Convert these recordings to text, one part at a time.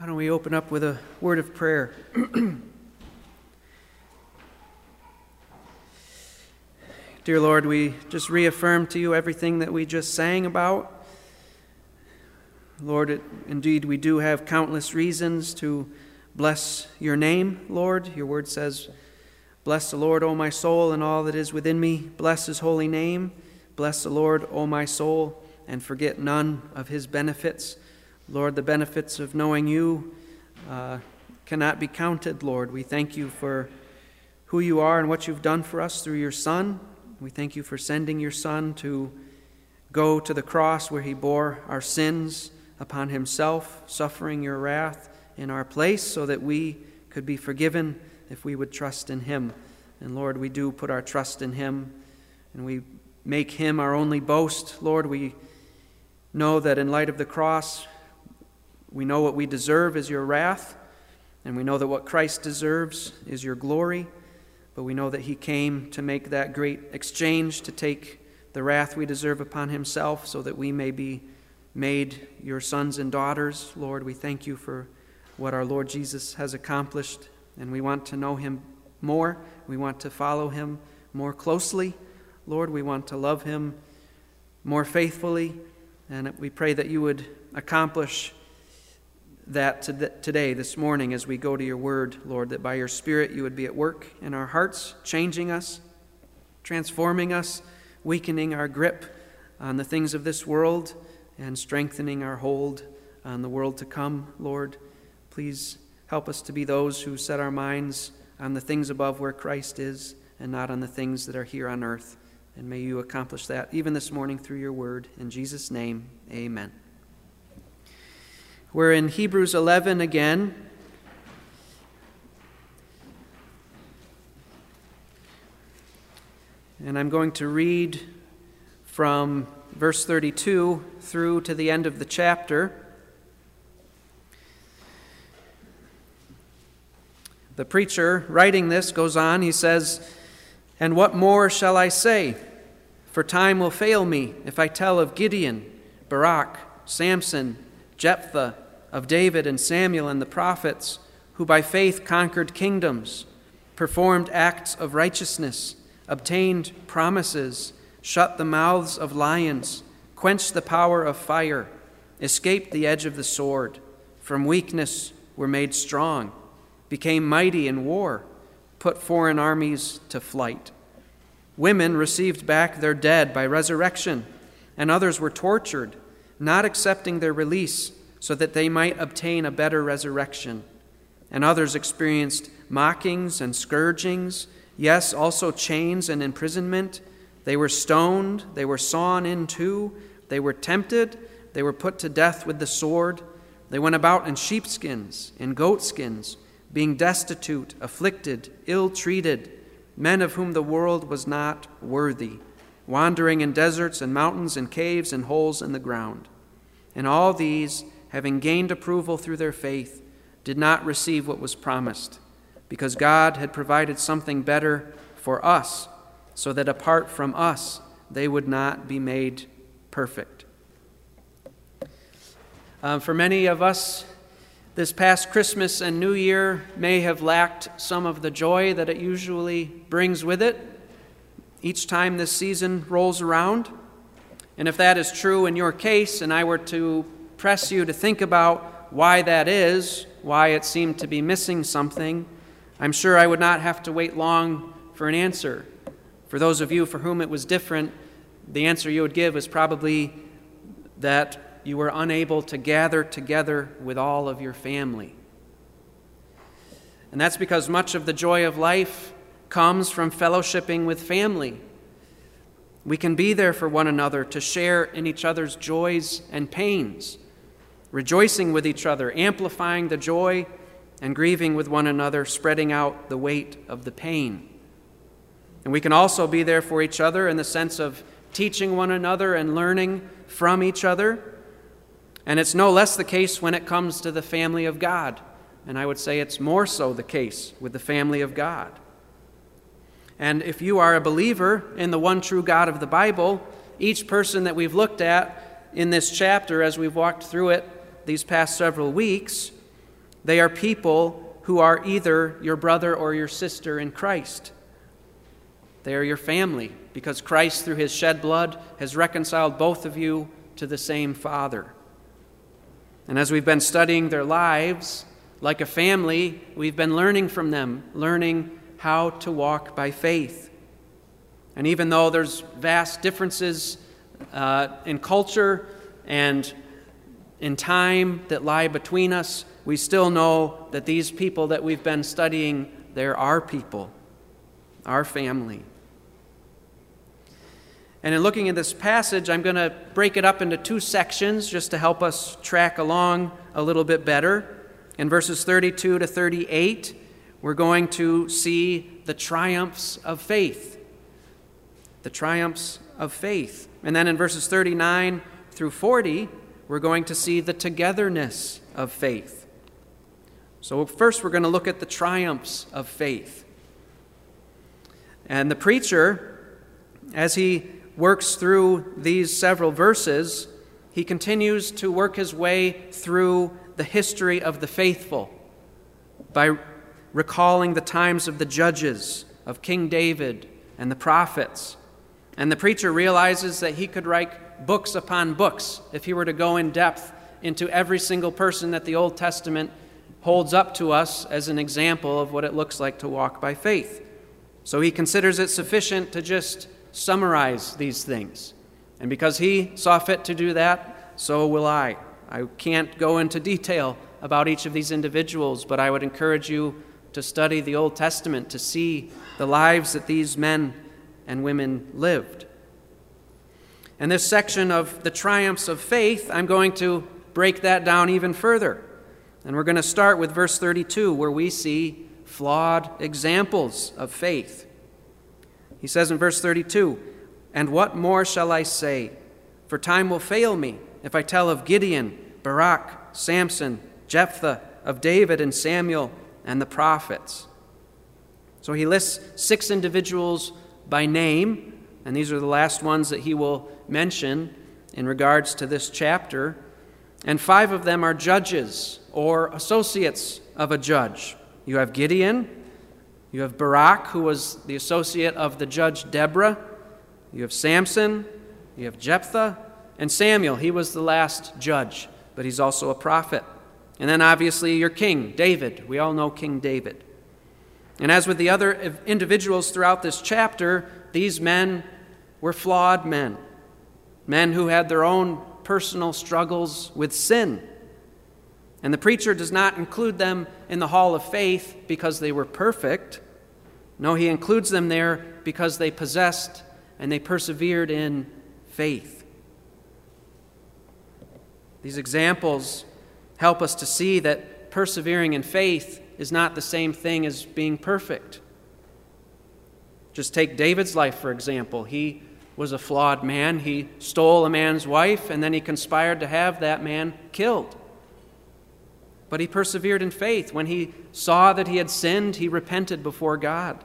Why don't we open up with a word of prayer? Dear Lord, we just reaffirm to you everything that we just sang about. Lord, it, indeed, we do have countless reasons to bless your name, Lord. Your word says, Bless the Lord, O my soul, and all that is within me. Bless his holy name. Bless the Lord, O my soul, and forget none of his benefits. Lord, the benefits of knowing you uh, cannot be counted, Lord. We thank you for who you are and what you've done for us through your Son. We thank you for sending your Son to go to the cross where he bore our sins upon himself, suffering your wrath in our place so that we could be forgiven if we would trust in him. And Lord, we do put our trust in him and we make him our only boast. Lord, we know that in light of the cross, we know what we deserve is your wrath, and we know that what Christ deserves is your glory, but we know that he came to make that great exchange, to take the wrath we deserve upon himself, so that we may be made your sons and daughters. Lord, we thank you for what our Lord Jesus has accomplished, and we want to know him more. We want to follow him more closely. Lord, we want to love him more faithfully, and we pray that you would accomplish that today, this morning, as we go to your word, Lord, that by your Spirit you would be at work in our hearts, changing us, transforming us, weakening our grip on the things of this world, and strengthening our hold on the world to come, Lord. Please help us to be those who set our minds on the things above where Christ is and not on the things that are here on earth. And may you accomplish that even this morning through your word. In Jesus' name, amen. We're in Hebrews 11 again. And I'm going to read from verse 32 through to the end of the chapter. The preacher writing this goes on, he says, And what more shall I say? For time will fail me if I tell of Gideon, Barak, Samson, Jephthah, of David and Samuel and the prophets, who by faith conquered kingdoms, performed acts of righteousness, obtained promises, shut the mouths of lions, quenched the power of fire, escaped the edge of the sword, from weakness were made strong, became mighty in war, put foreign armies to flight. Women received back their dead by resurrection, and others were tortured not accepting their release so that they might obtain a better resurrection. And others experienced mockings and scourgings, yes, also chains and imprisonment. They were stoned, they were sawn in two, they were tempted, they were put to death with the sword. They went about in sheepskins, in goatskins, being destitute, afflicted, ill treated, men of whom the world was not worthy wandering in deserts and mountains and caves and holes in the ground. And all these, having gained approval through their faith, did not receive what was promised, because God had provided something better for us, so that apart from us, they would not be made perfect. Uh, for many of us, this past Christmas and New Year may have lacked some of the joy that it usually brings with it each time this season rolls around. And if that is true in your case, and I were to press you to think about why that is, why it seemed to be missing something, I'm sure I would not have to wait long for an answer. For those of you for whom it was different, the answer you would give is probably that you were unable to gather together with all of your family. And that's because much of the joy of life comes from fellowshipping with family. We can be there for one another to share in each other's joys and pains, rejoicing with each other, amplifying the joy, and grieving with one another, spreading out the weight of the pain. And we can also be there for each other in the sense of teaching one another and learning from each other. And it's no less the case when it comes to the family of God. And I would say it's more so the case with the family of God. And if you are a believer in the one true God of the Bible, each person that we've looked at in this chapter as we've walked through it these past several weeks, They are people who are either your brother or your sister in Christ. They are your family because Christ, through his shed blood, has reconciled both of you to the same Father. And as we've been studying their lives, like a family, we've been learning from them, learning how to walk by faith. And even though there's vast differences uh, in culture and in time that lie between us, we still know that these people that we've been studying, they're our people, our family. And in looking at this passage, I'm going to break it up into two sections just to help us track along a little bit better. In verses 32 to 38, we're going to see the triumphs of faith. The triumphs of faith. And then in verses 39 through 40, we're going to see the togetherness of faith. So, first, we're going to look at the triumphs of faith. And the preacher, as he works through these several verses, he continues to work his way through the history of the faithful by recalling the times of the judges, of King David, and the prophets. And the preacher realizes that he could write books upon books if he were to go in depth into every single person that the Old Testament holds up to us as an example of what it looks like to walk by faith. So he considers it sufficient to just summarize these things. And because he saw fit to do that, so will I. I can't go into detail about each of these individuals, but I would encourage you to study the Old Testament to see the lives that these men and women lived. And this section of the triumphs of faith, I'm going to break that down even further. And we're going to start with verse 32, where we see flawed examples of faith. He says in verse 32 And what more shall I say? For time will fail me if I tell of Gideon, Barak, Samson, Jephthah, of David and Samuel and the prophets. So he lists six individuals by name, and these are the last ones that he will mention in regards to this chapter. And five of them are judges or associates of a judge. You have Gideon, you have Barak, who was the associate of the judge Deborah, you have Samson, you have Jephthah, and Samuel. He was the last judge, but he's also a prophet. And then obviously your king, David. We all know King David. And as with the other individuals throughout this chapter, these men were flawed men, men who had their own personal struggles with sin. And the preacher does not include them in the hall of faith because they were perfect. No, he includes them there because they possessed and they persevered in faith. These examples help us to see that persevering in faith is not the same thing as being perfect. Just take David's life, for example. He was a flawed man. He stole a man's wife, and then he conspired to have that man killed. But he persevered in faith. When he saw that he had sinned, he repented before God.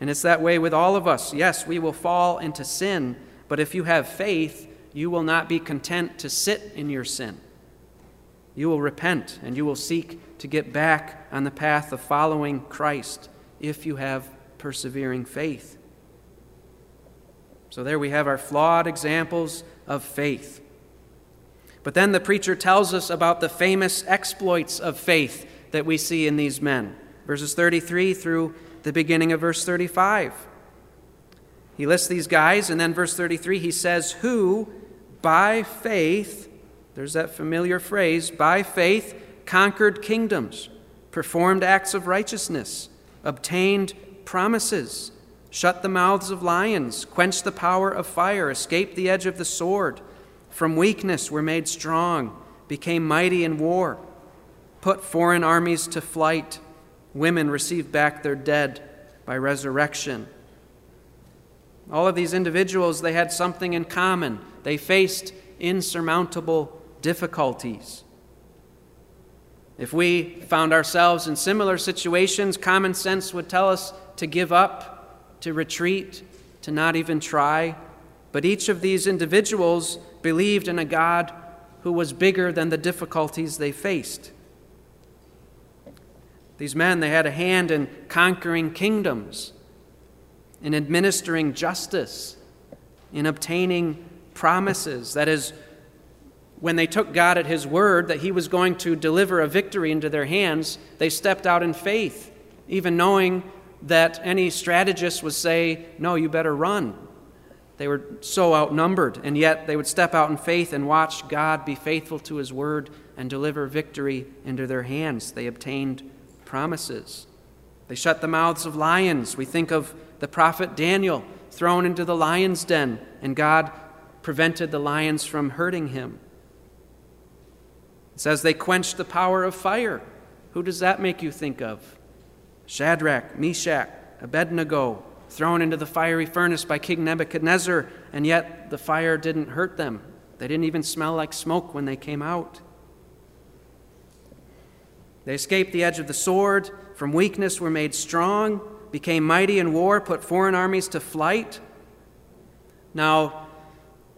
And it's that way with all of us. Yes, we will fall into sin, but if you have faith, you will not be content to sit in your sin. You will repent and you will seek to get back on the path of following Christ if you have persevering faith. So there we have our flawed examples of faith. But then the preacher tells us about the famous exploits of faith that we see in these men. Verses 33 through the beginning of verse 35. He lists these guys, and then verse 33 he says, Who by faith, there's that familiar phrase, by faith conquered kingdoms, performed acts of righteousness, obtained promises, shut the mouths of lions, quench the power of fire, escape the edge of the sword from weakness were made strong, became mighty in war, put foreign armies to flight. Women received back their dead by resurrection. All of these individuals, they had something in common. They faced insurmountable difficulties. If we found ourselves in similar situations, common sense would tell us to give up, to retreat, to not even try. But each of these individuals believed in a God who was bigger than the difficulties they faced. These men, they had a hand in conquering kingdoms, in administering justice, in obtaining promises. That is, when they took God at His word that He was going to deliver a victory into their hands, they stepped out in faith, even knowing that any strategist would say, No, you better run. They were so outnumbered, and yet they would step out in faith and watch God be faithful to His word and deliver victory into their hands. They obtained promises. They shut the mouths of lions. We think of the prophet Daniel thrown into the lion's den, and God prevented the lions from hurting him. It says they quenched the power of fire. Who does that make you think of? Shadrach, Meshach, Abednego, thrown into the fiery furnace by King Nebuchadnezzar, and yet the fire didn't hurt them. They didn't even smell like smoke when they came out. They escaped the edge of the sword, from weakness were made strong, became mighty in war, put foreign armies to flight. Now,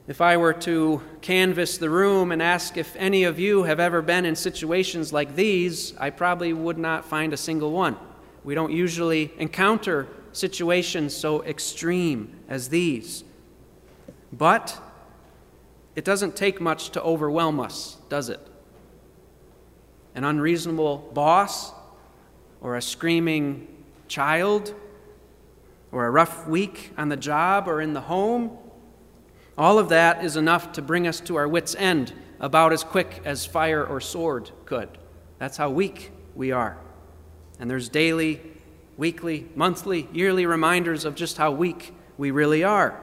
if I were to canvass the room and ask if any of you have ever been in situations like these, I probably would not find a single one. We don't usually encounter situations so extreme as these. But it doesn't take much to overwhelm us, does it? An unreasonable boss, or a screaming child, or a rough week on the job or in the home. All of that is enough to bring us to our wits' end about as quick as fire or sword could. That's how weak we are. And there's daily weekly, monthly, yearly reminders of just how weak we really are.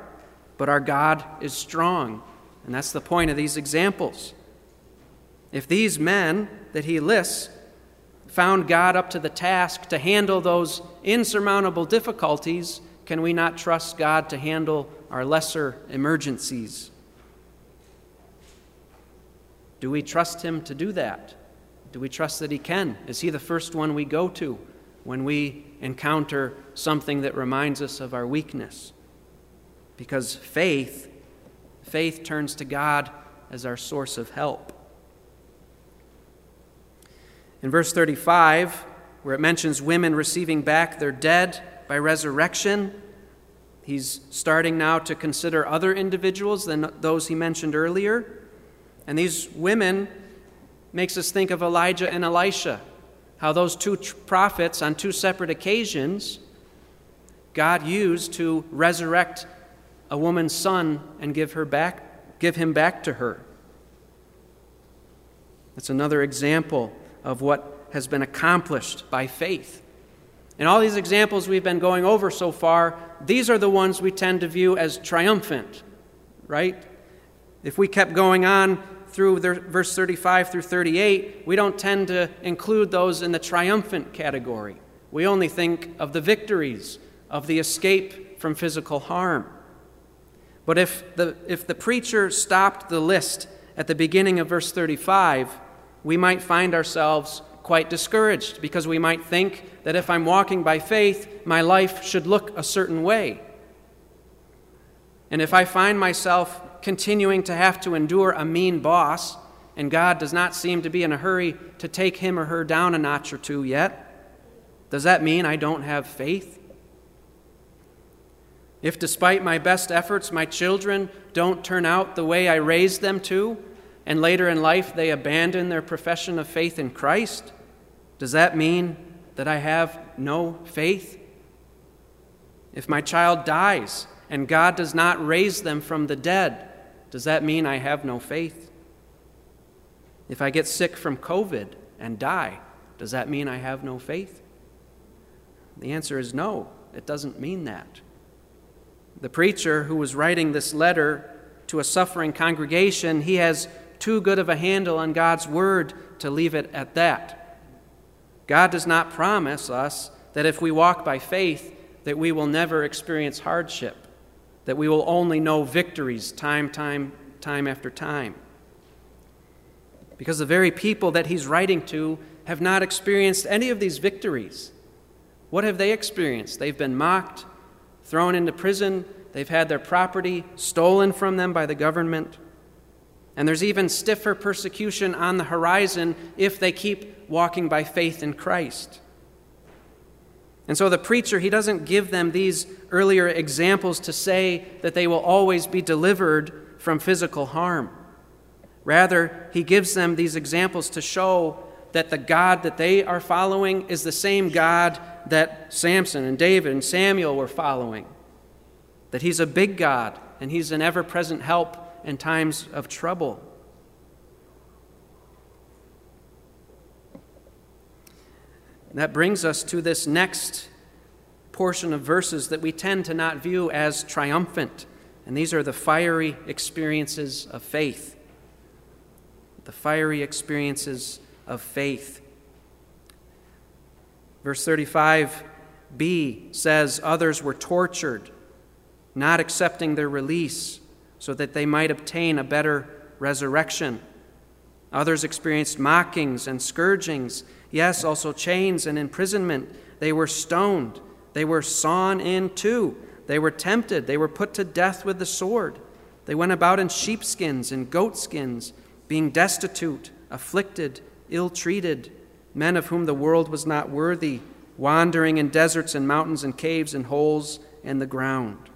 But our God is strong, and that's the point of these examples. If these men that he lists found God up to the task to handle those insurmountable difficulties, can we not trust God to handle our lesser emergencies? Do we trust him to do that? Do we trust that he can? Is he the first one we go to when we encounter something that reminds us of our weakness. Because faith, faith turns to God as our source of help. In verse 35, where it mentions women receiving back their dead by resurrection, he's starting now to consider other individuals than those he mentioned earlier. And these women makes us think of Elijah and Elisha how those two prophets, on two separate occasions, God used to resurrect a woman's son and give her back, give him back to her. That's another example of what has been accomplished by faith. In all these examples we've been going over so far, these are the ones we tend to view as triumphant, right? If we kept going on through verse 35 through 38, we don't tend to include those in the triumphant category. We only think of the victories, of the escape from physical harm. But if the, if the preacher stopped the list at the beginning of verse 35, we might find ourselves quite discouraged because we might think that if I'm walking by faith, my life should look a certain way. And if I find myself continuing to have to endure a mean boss, and God does not seem to be in a hurry to take him or her down a notch or two yet, does that mean I don't have faith? If, despite my best efforts, my children don't turn out the way I raised them to, and later in life they abandon their profession of faith in Christ, does that mean that I have no faith? If my child dies and God does not raise them from the dead, does that mean I have no faith? If I get sick from COVID and die, does that mean I have no faith? The answer is no, it doesn't mean that. The preacher who was writing this letter to a suffering congregation, he has too good of a handle on God's word to leave it at that. God does not promise us that if we walk by faith that we will never experience hardship that we will only know victories time, time, time after time. Because the very people that he's writing to have not experienced any of these victories. What have they experienced? They've been mocked, thrown into prison, they've had their property stolen from them by the government. And there's even stiffer persecution on the horizon if they keep walking by faith in Christ. And so the preacher, he doesn't give them these earlier examples to say that they will always be delivered from physical harm. Rather, he gives them these examples to show that the God that they are following is the same God that Samson and David and Samuel were following. That he's a big God and he's an ever present help in times of trouble. That brings us to this next portion of verses that we tend to not view as triumphant. And these are the fiery experiences of faith. The fiery experiences of faith. Verse 35b says, Others were tortured, not accepting their release, so that they might obtain a better resurrection. Others experienced mockings and scourgings Yes, also chains and imprisonment. They were stoned. They were sawn in two. They were tempted. They were put to death with the sword. They went about in sheepskins and goatskins, being destitute, afflicted, ill treated, men of whom the world was not worthy, wandering in deserts and mountains and caves and holes in the ground.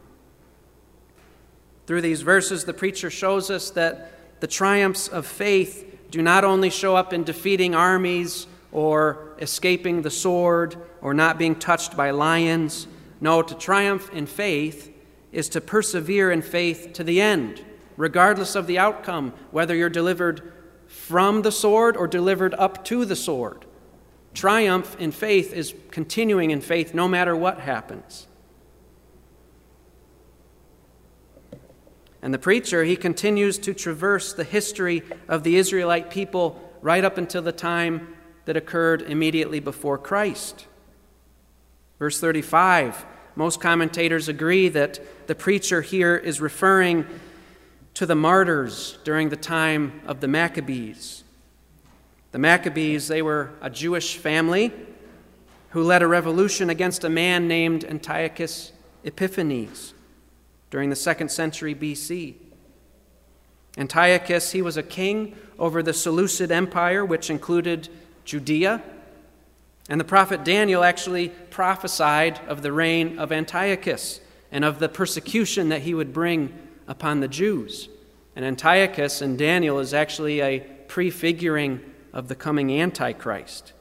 Through these verses, the preacher shows us that the triumphs of faith do not only show up in defeating armies or escaping the sword or not being touched by lions. No, to triumph in faith is to persevere in faith to the end, regardless of the outcome, whether you're delivered from the sword or delivered up to the sword. Triumph in faith is continuing in faith no matter what happens. And the preacher, he continues to traverse the history of the Israelite people right up until the time that occurred immediately before Christ. Verse 35 most commentators agree that the preacher here is referring to the martyrs during the time of the Maccabees. The Maccabees, they were a Jewish family who led a revolution against a man named Antiochus Epiphanes during the second century BC. Antiochus, he was a king over the Seleucid Empire, which included Judea. And the prophet Daniel actually prophesied of the reign of Antiochus and of the persecution that he would bring upon the Jews. And Antiochus and Daniel is actually a prefiguring of the coming Antichrist.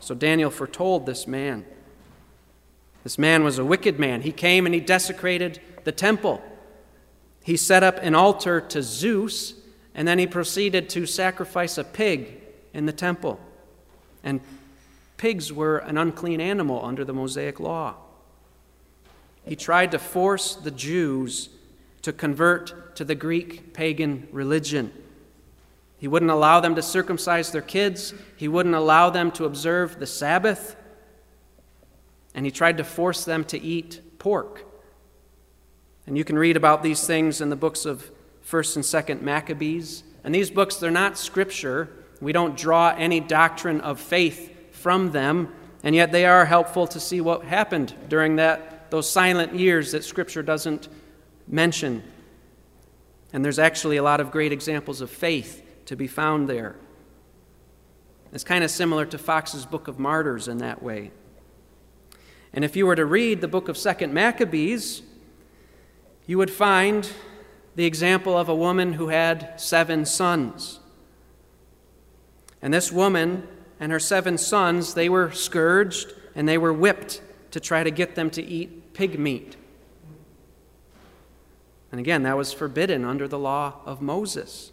So Daniel foretold this man. This man was a wicked man. He came and he desecrated the temple. He set up an altar to Zeus, and then he proceeded to sacrifice a pig in the temple. And pigs were an unclean animal under the Mosaic law. He tried to force the Jews to convert to the Greek pagan religion. He wouldn't allow them to circumcise their kids, he wouldn't allow them to observe the Sabbath, and he tried to force them to eat pork. And you can read about these things in the books of 1st and 2nd Maccabees. And these books, they're not scripture, we don't draw any doctrine of faith from them, and yet they are helpful to see what happened during that, those silent years that Scripture doesn't mention. And there's actually a lot of great examples of faith to be found there. It's kind of similar to Fox's Book of Martyrs in that way. And if you were to read the book of Second Maccabees, you would find the example of a woman who had seven sons. And this woman and her seven sons, they were scourged and they were whipped to try to get them to eat pig meat. And again, that was forbidden under the law of Moses.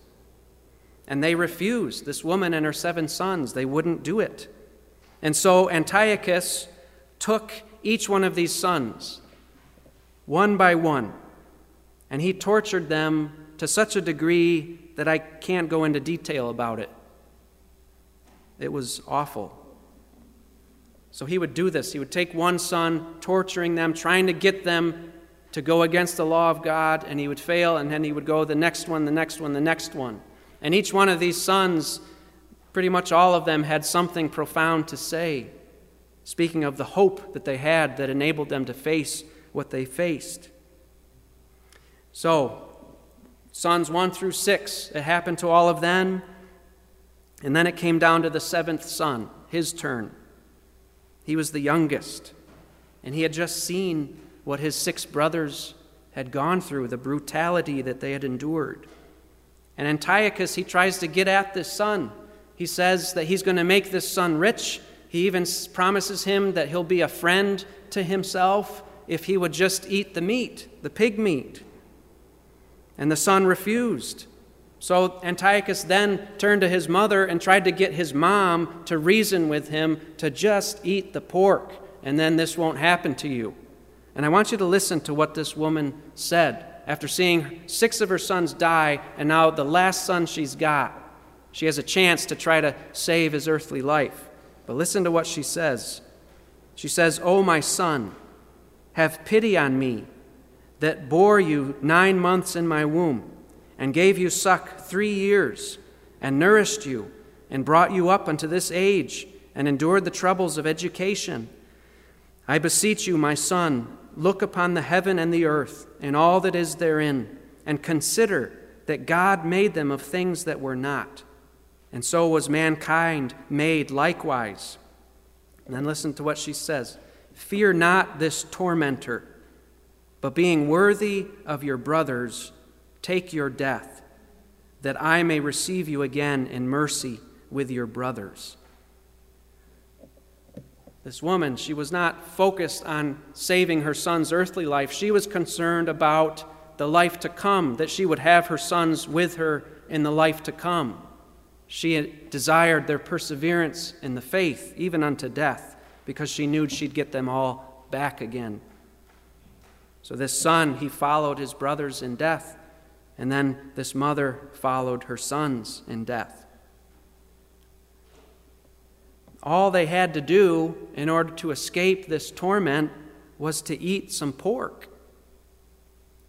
And they refused, this woman and her seven sons, they wouldn't do it. And so Antiochus took each one of these sons, one by one, and he tortured them to such a degree that I can't go into detail about it. It was awful. So he would do this. He would take one son, torturing them, trying to get them to go against the law of God, and he would fail, and then he would go the next one, the next one, the next one. And each one of these sons, pretty much all of them, had something profound to say, speaking of the hope that they had that enabled them to face what they faced. So, sons 1 through 6, it happened to all of them. And then it came down to the seventh son, his turn. He was the youngest, and he had just seen what his six brothers had gone through, the brutality that they had endured. And Antiochus, he tries to get at this son. He says that he's going to make this son rich. He even promises him that he'll be a friend to himself if he would just eat the meat, the pig meat. And the son refused. So Antiochus then turned to his mother and tried to get his mom to reason with him to just eat the pork, and then this won't happen to you. And I want you to listen to what this woman said after seeing six of her sons die, and now the last son she's got. She has a chance to try to save his earthly life. But listen to what she says. She says, Oh, my son, have pity on me that bore you nine months in my womb and gave you suck three years, and nourished you, and brought you up unto this age, and endured the troubles of education. I beseech you, my son, look upon the heaven and the earth, and all that is therein, and consider that God made them of things that were not. And so was mankind made likewise. And then listen to what she says Fear not this tormentor, but being worthy of your brothers, Take your death, that I may receive you again in mercy with your brothers. This woman, she was not focused on saving her son's earthly life. She was concerned about the life to come, that she would have her sons with her in the life to come. She desired their perseverance in the faith, even unto death, because she knew she'd get them all back again. So this son, he followed his brothers in death. And then this mother followed her sons in death. All they had to do in order to escape this torment was to eat some pork.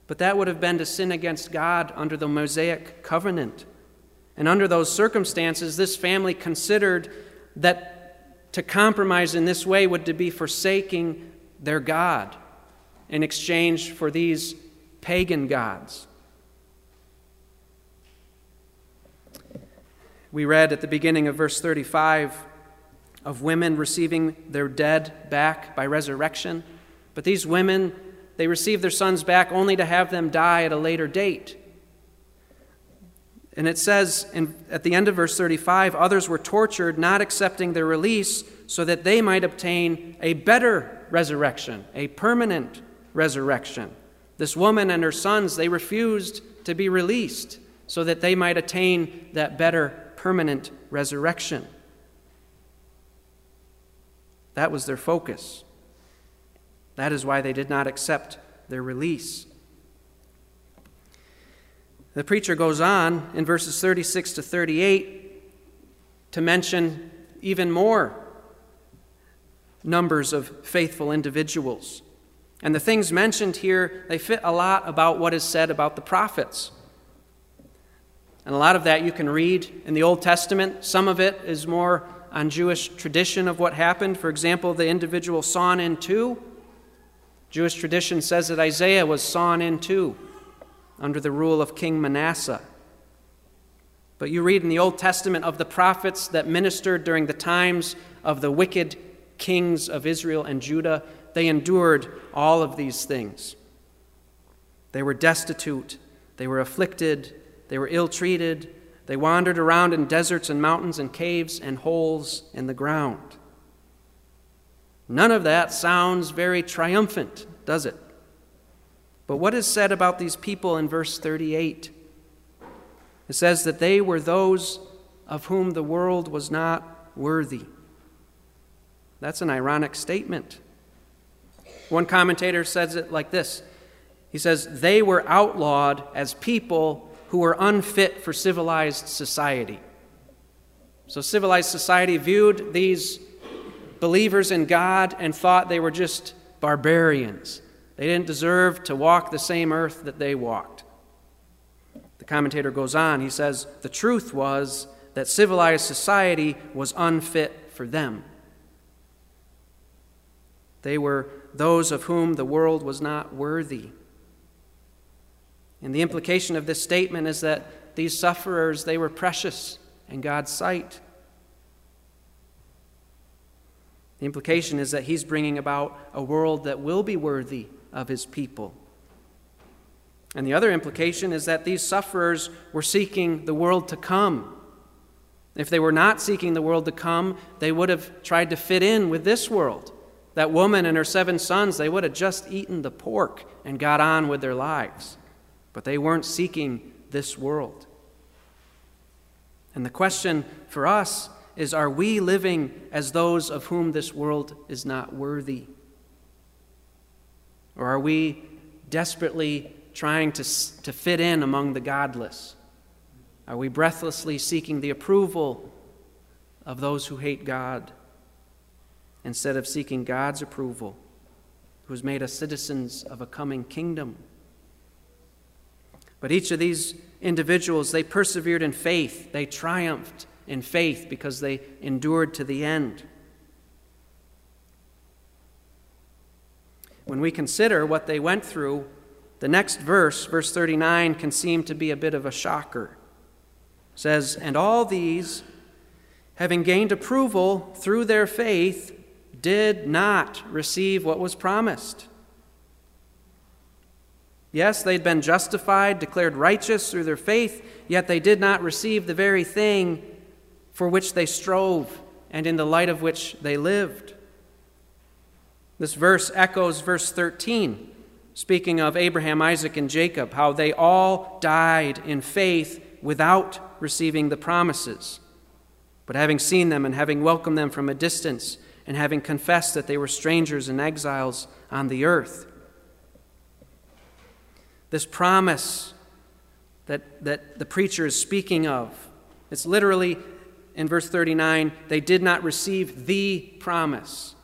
But that would have been to sin against God under the Mosaic covenant. And under those circumstances, this family considered that to compromise in this way would to be forsaking their God in exchange for these pagan gods. We read at the beginning of verse 35 of women receiving their dead back by resurrection. But these women, they received their sons back only to have them die at a later date. And it says in, at the end of verse 35 others were tortured, not accepting their release, so that they might obtain a better resurrection, a permanent resurrection. This woman and her sons, they refused to be released so that they might attain that better permanent resurrection. That was their focus. That is why they did not accept their release. The preacher goes on in verses 36 to 38 to mention even more numbers of faithful individuals. And the things mentioned here, they fit a lot about what is said about the prophets. And a lot of that you can read in the Old Testament. Some of it is more on Jewish tradition of what happened. For example, the individual sawn in two. Jewish tradition says that Isaiah was sawn in two under the rule of King Manasseh. But you read in the Old Testament of the prophets that ministered during the times of the wicked kings of Israel and Judah. They endured all of these things. They were destitute, they were afflicted, they were ill treated. They wandered around in deserts and mountains and caves and holes in the ground. None of that sounds very triumphant, does it? But what is said about these people in verse 38? It says that they were those of whom the world was not worthy. That's an ironic statement. One commentator says it like this He says, They were outlawed as people who were unfit for civilized society. So, civilized society viewed these believers in God and thought they were just barbarians. They didn't deserve to walk the same earth that they walked. The commentator goes on, he says, The truth was that civilized society was unfit for them. They were those of whom the world was not worthy. And the implication of this statement is that these sufferers, they were precious in God's sight. The implication is that he's bringing about a world that will be worthy of his people. And the other implication is that these sufferers were seeking the world to come. If they were not seeking the world to come, they would have tried to fit in with this world. That woman and her seven sons, they would have just eaten the pork and got on with their lives. But they weren't seeking this world. And the question for us is are we living as those of whom this world is not worthy? Or are we desperately trying to, to fit in among the godless? Are we breathlessly seeking the approval of those who hate God instead of seeking God's approval, who has made us citizens of a coming kingdom? But each of these individuals, they persevered in faith, they triumphed in faith because they endured to the end. When we consider what they went through, the next verse, verse 39, can seem to be a bit of a shocker. It says, And all these, having gained approval through their faith, did not receive what was promised. Yes, they'd been justified, declared righteous through their faith, yet they did not receive the very thing for which they strove and in the light of which they lived. This verse echoes verse 13, speaking of Abraham, Isaac, and Jacob, how they all died in faith without receiving the promises. But having seen them and having welcomed them from a distance, and having confessed that they were strangers and exiles on the earth. This promise that, that the preacher is speaking of, it's literally in verse 39 they did not receive the promise.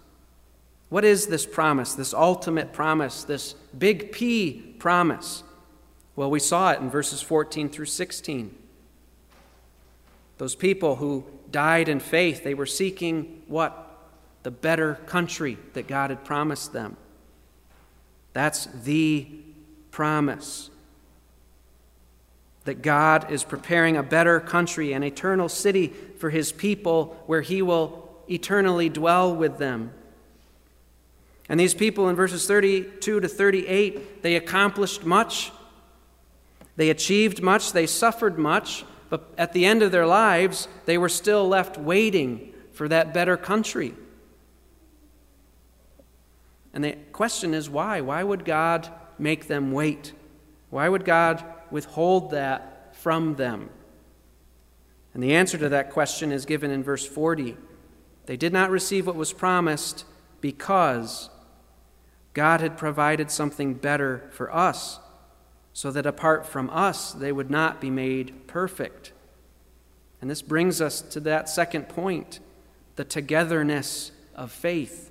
What is this promise, this ultimate promise, this big P promise? Well, we saw it in verses 14 through 16. Those people who died in faith, they were seeking what? The better country that God had promised them. That's the promise that God is preparing a better country, an eternal city for his people where he will eternally dwell with them. And these people in verses 32 to 38, they accomplished much. They achieved much. They suffered much. But at the end of their lives, they were still left waiting for that better country. And the question is why? Why would God make them wait? Why would God withhold that from them? And the answer to that question is given in verse 40. They did not receive what was promised because God had provided something better for us, so that apart from us, they would not be made perfect. And this brings us to that second point the togetherness of faith.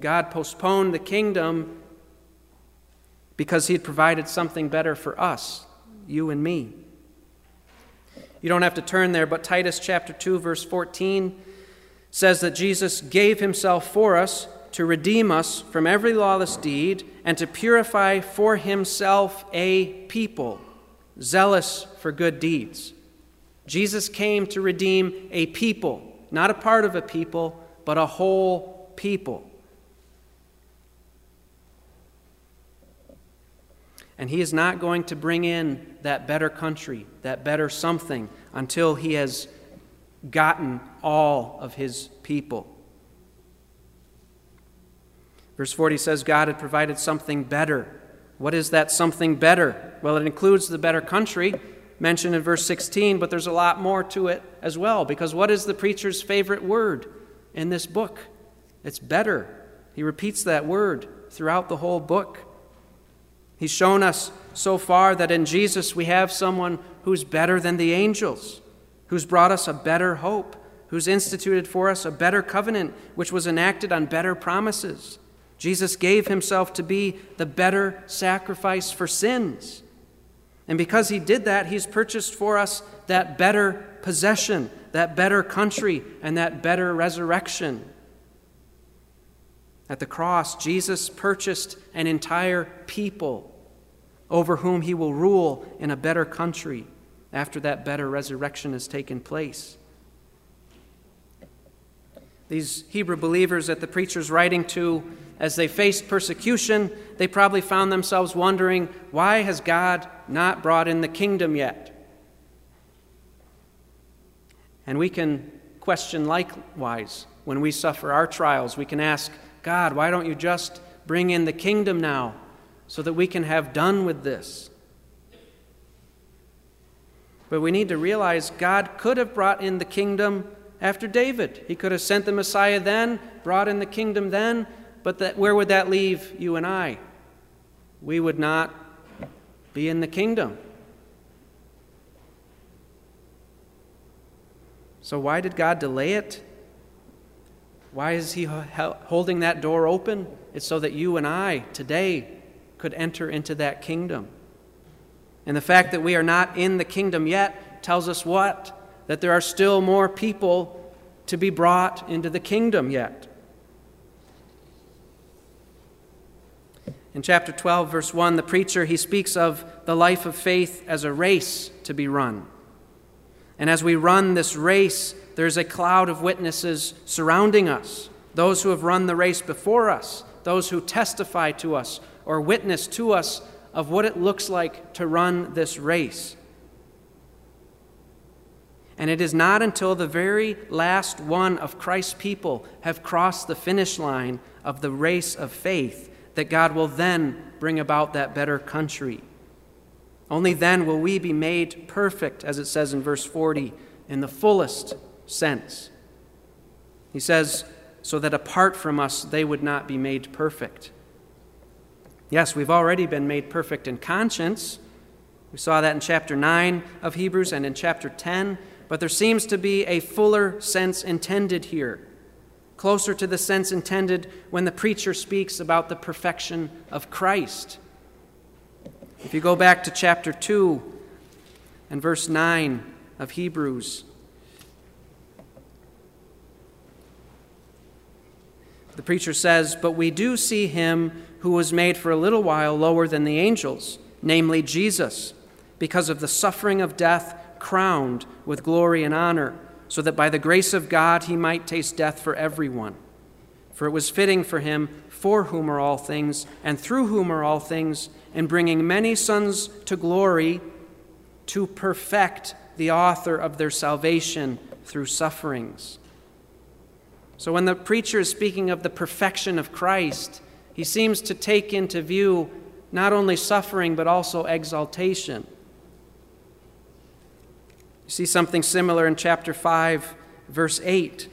God postponed the kingdom because he had provided something better for us, you and me. You don't have to turn there, but Titus chapter 2 verse 14 says that Jesus gave himself for us to redeem us from every lawless deed and to purify for himself a people zealous for good deeds. Jesus came to redeem a people, not a part of a people, but a whole people. And he is not going to bring in that better country, that better something, until he has gotten all of his people. Verse 40 says God had provided something better. What is that something better? Well, it includes the better country mentioned in verse 16, but there's a lot more to it as well, because what is the preacher's favorite word in this book? It's better. He repeats that word throughout the whole book. He's shown us so far that in Jesus we have someone who's better than the angels, who's brought us a better hope, who's instituted for us a better covenant, which was enacted on better promises. Jesus gave himself to be the better sacrifice for sins. And because he did that, he's purchased for us that better possession, that better country, and that better resurrection. At the cross, Jesus purchased an entire people over whom he will rule in a better country after that better resurrection has taken place. These Hebrew believers that the preacher's writing to, as they faced persecution, they probably found themselves wondering, why has God not brought in the kingdom yet? And we can question likewise when we suffer our trials. We can ask, God, why don't you just bring in the kingdom now so that we can have done with this? But we need to realize God could have brought in the kingdom after David. He could have sent the Messiah then, brought in the kingdom then, but that, where would that leave you and I? We would not be in the kingdom. So, why did God delay it? Why is He holding that door open? It's so that you and I today could enter into that kingdom. And the fact that we are not in the kingdom yet tells us what? That there are still more people to be brought into the kingdom yet. In chapter 12, verse 1, the preacher he speaks of the life of faith as a race to be run. And as we run this race, there's a cloud of witnesses surrounding us those who have run the race before us, those who testify to us or witness to us of what it looks like to run this race. And it is not until the very last one of Christ's people have crossed the finish line of the race of faith that God will then bring about that better country. Only then will we be made perfect, as it says in verse 40, in the fullest sense. He says, so that apart from us, they would not be made perfect. Yes, we've already been made perfect in conscience. We saw that in chapter 9 of Hebrews and in chapter 10, but there seems to be a fuller sense intended here, closer to the sense intended when the preacher speaks about the perfection of Christ. If you go back to chapter 2 and verse 9 of Hebrews, the preacher says, But we do see him who was made for a little while lower than the angels, namely Jesus, because of the suffering of death, crowned with glory and honor, so that by the grace of God he might taste death for everyone. For it was fitting for him, for whom are all things, and through whom are all things, and bringing many sons to glory to perfect the author of their salvation through sufferings. So, when the preacher is speaking of the perfection of Christ, he seems to take into view not only suffering but also exaltation. You see something similar in chapter 5, verse 8,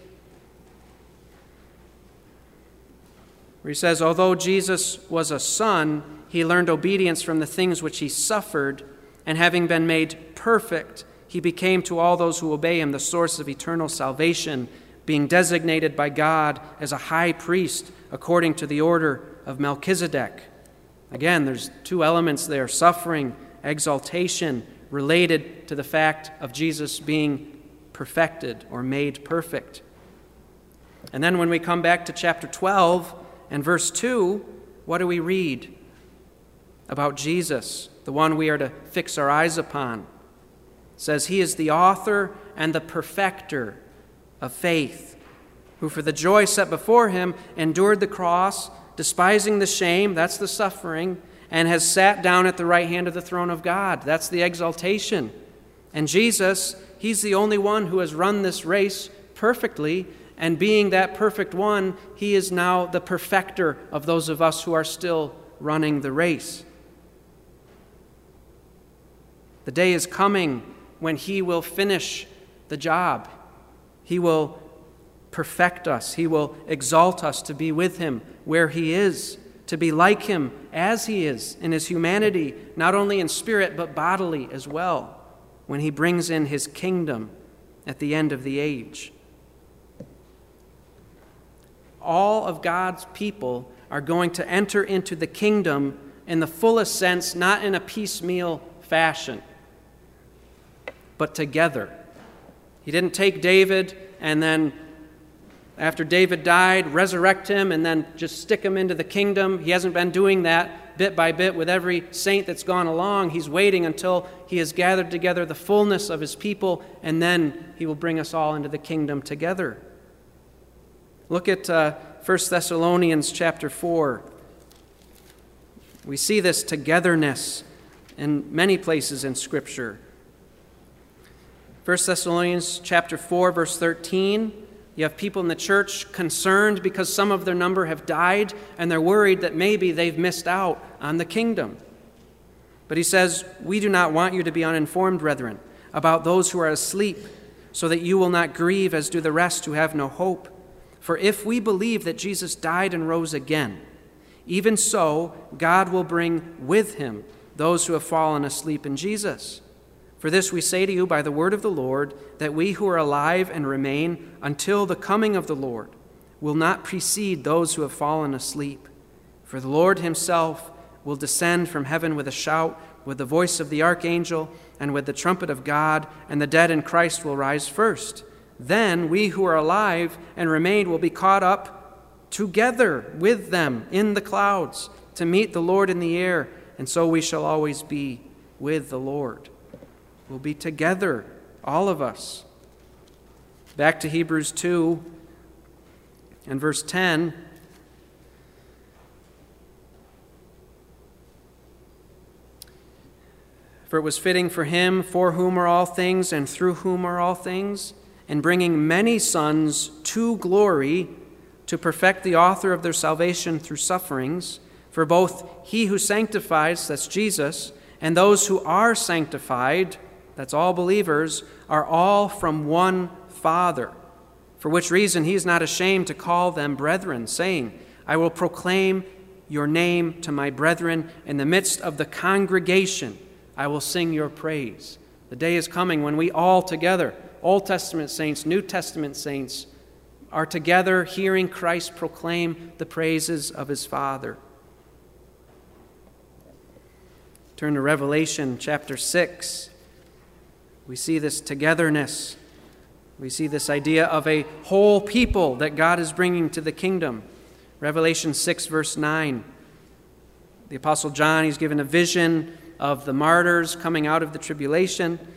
where he says, Although Jesus was a son, he learned obedience from the things which he suffered, and having been made perfect, he became to all those who obey him the source of eternal salvation, being designated by God as a high priest according to the order of Melchizedek. Again, there's two elements there suffering, exaltation, related to the fact of Jesus being perfected or made perfect. And then when we come back to chapter 12 and verse 2, what do we read? about Jesus, the one we are to fix our eyes upon. It says, He is the author and the perfecter of faith, who for the joy set before him endured the cross, despising the shame, that's the suffering, and has sat down at the right hand of the throne of God. That's the exaltation. And Jesus, He's the only one who has run this race perfectly, and being that perfect one, He is now the perfecter of those of us who are still running the race. The day is coming when He will finish the job. He will perfect us. He will exalt us to be with Him where He is, to be like Him as He is in His humanity, not only in spirit, but bodily as well, when He brings in His kingdom at the end of the age. All of God's people are going to enter into the kingdom in the fullest sense, not in a piecemeal fashion but together. He didn't take David and then, after David died, resurrect him and then just stick him into the kingdom. He hasn't been doing that bit by bit with every saint that's gone along. He's waiting until he has gathered together the fullness of his people, and then he will bring us all into the kingdom together. Look at uh, 1 Thessalonians chapter 4. We see this togetherness in many places in Scripture. 1 Thessalonians chapter 4 verse 13 you have people in the church concerned because some of their number have died and they're worried that maybe they've missed out on the kingdom. But he says, "We do not want you to be uninformed, brethren, about those who are asleep, so that you will not grieve as do the rest who have no hope. For if we believe that Jesus died and rose again, even so God will bring with him those who have fallen asleep in Jesus." For this we say to you by the word of the Lord, that we who are alive and remain until the coming of the Lord will not precede those who have fallen asleep. For the Lord himself will descend from heaven with a shout, with the voice of the archangel, and with the trumpet of God, and the dead in Christ will rise first. Then we who are alive and remain will be caught up together with them in the clouds to meet the Lord in the air, and so we shall always be with the Lord. We'll be together, all of us. Back to Hebrews 2 and verse 10. For it was fitting for him, for whom are all things, and through whom are all things, and bringing many sons to glory, to perfect the author of their salvation through sufferings. For both he who sanctifies, that's Jesus, and those who are sanctified, that's all believers, are all from one Father, for which reason he is not ashamed to call them brethren, saying, I will proclaim your name to my brethren in the midst of the congregation. I will sing your praise. The day is coming when we all together, Old Testament saints, New Testament saints, are together hearing Christ proclaim the praises of his Father. Turn to Revelation chapter 6. We see this togetherness. We see this idea of a whole people that God is bringing to the kingdom. Revelation 6, verse 9. The Apostle John, he's given a vision of the martyrs coming out of the tribulation. It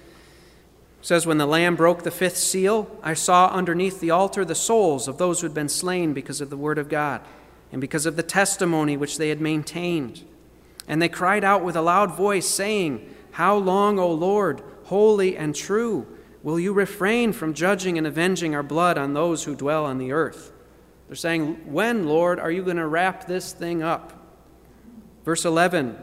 says, When the Lamb broke the fifth seal, I saw underneath the altar the souls of those who had been slain because of the word of God and because of the testimony which they had maintained. And they cried out with a loud voice, saying, How long, O Lord? Holy and true, will you refrain from judging and avenging our blood on those who dwell on the earth? They're saying, When, Lord, are you going to wrap this thing up? Verse 11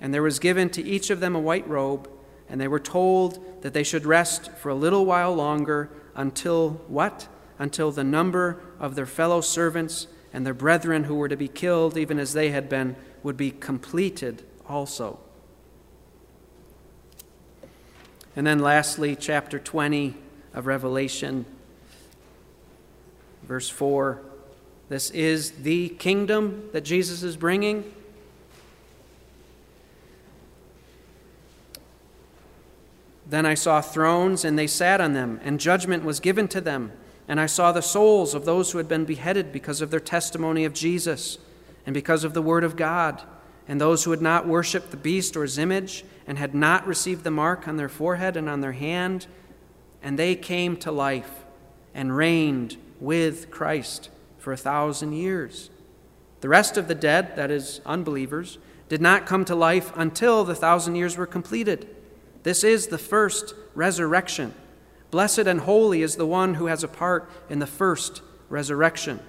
And there was given to each of them a white robe, and they were told that they should rest for a little while longer until what? Until the number of their fellow servants and their brethren who were to be killed, even as they had been, would be completed also. And then lastly, chapter 20 of Revelation, verse 4. This is the kingdom that Jesus is bringing. Then I saw thrones, and they sat on them, and judgment was given to them. And I saw the souls of those who had been beheaded because of their testimony of Jesus and because of the word of God and those who had not worshipped the beast or his image, and had not received the mark on their forehead and on their hand, and they came to life and reigned with Christ for a thousand years. The rest of the dead, that is, unbelievers, did not come to life until the thousand years were completed. This is the first resurrection. Blessed and holy is the one who has a part in the first resurrection.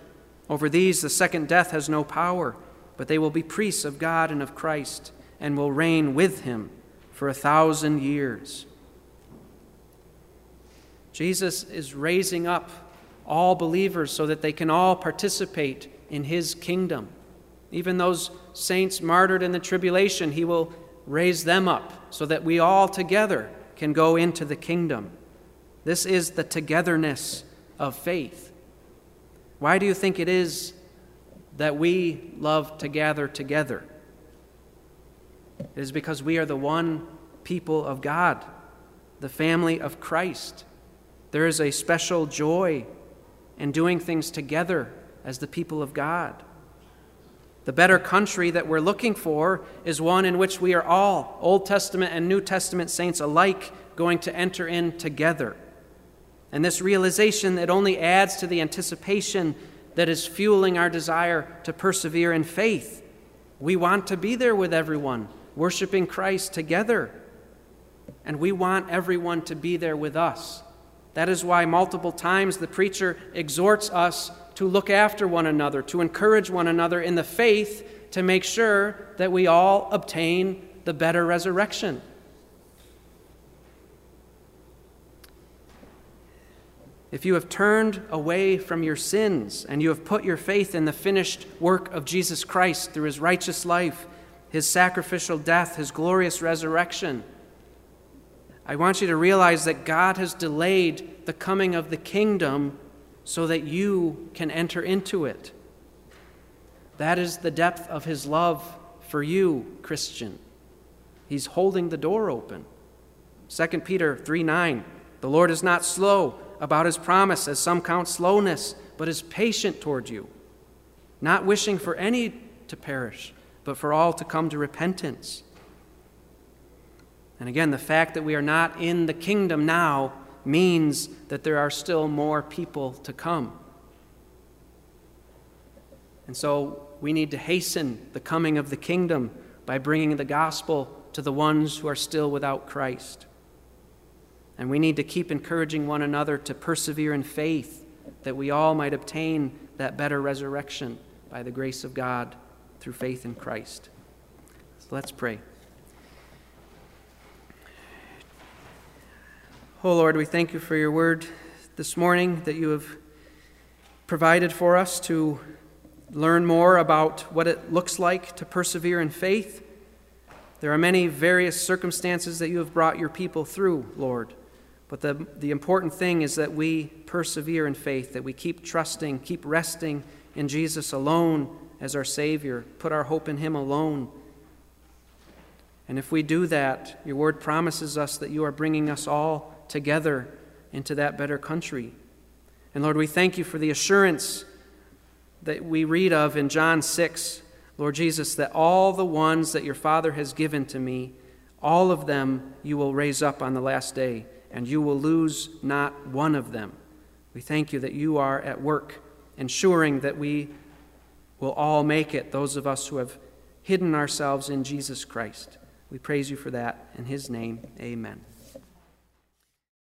Over these, the second death has no power but they will be priests of God and of Christ and will reign with him for a thousand years. Jesus is raising up all believers so that they can all participate in his kingdom. Even those saints martyred in the tribulation, he will raise them up so that we all together can go into the kingdom. This is the togetherness of faith. Why do you think it is that we love to gather together. It is because we are the one people of God, the family of Christ. There is a special joy in doing things together as the people of God. The better country that we're looking for is one in which we are all, Old Testament and New Testament saints alike, going to enter in together. And this realization, it only adds to the anticipation that is fueling our desire to persevere in faith. We want to be there with everyone, worshiping Christ together. And we want everyone to be there with us. That is why multiple times the preacher exhorts us to look after one another, to encourage one another in the faith, to make sure that we all obtain the better resurrection. If you have turned away from your sins and you have put your faith in the finished work of Jesus Christ through his righteous life, his sacrificial death, his glorious resurrection, I want you to realize that God has delayed the coming of the kingdom so that you can enter into it. That is the depth of his love for you, Christian. He's holding the door open. 2 Peter 3 9. The Lord is not slow about his promise, as some count slowness, but is patient toward you, not wishing for any to perish, but for all to come to repentance. And again, the fact that we are not in the kingdom now means that there are still more people to come. And so we need to hasten the coming of the kingdom by bringing the gospel to the ones who are still without Christ. And we need to keep encouraging one another to persevere in faith that we all might obtain that better resurrection by the grace of God through faith in Christ. So let's pray. Oh Lord, we thank you for your word this morning that you have provided for us to learn more about what it looks like to persevere in faith. There are many various circumstances that you have brought your people through, Lord. But the, the important thing is that we persevere in faith, that we keep trusting, keep resting in Jesus alone as our Savior, put our hope in Him alone. And if we do that, your word promises us that you are bringing us all together into that better country. And Lord, we thank you for the assurance that we read of in John 6, Lord Jesus, that all the ones that your Father has given to me, all of them you will raise up on the last day and you will lose not one of them. We thank you that you are at work, ensuring that we will all make it, those of us who have hidden ourselves in Jesus Christ. We praise you for that. In his name, amen.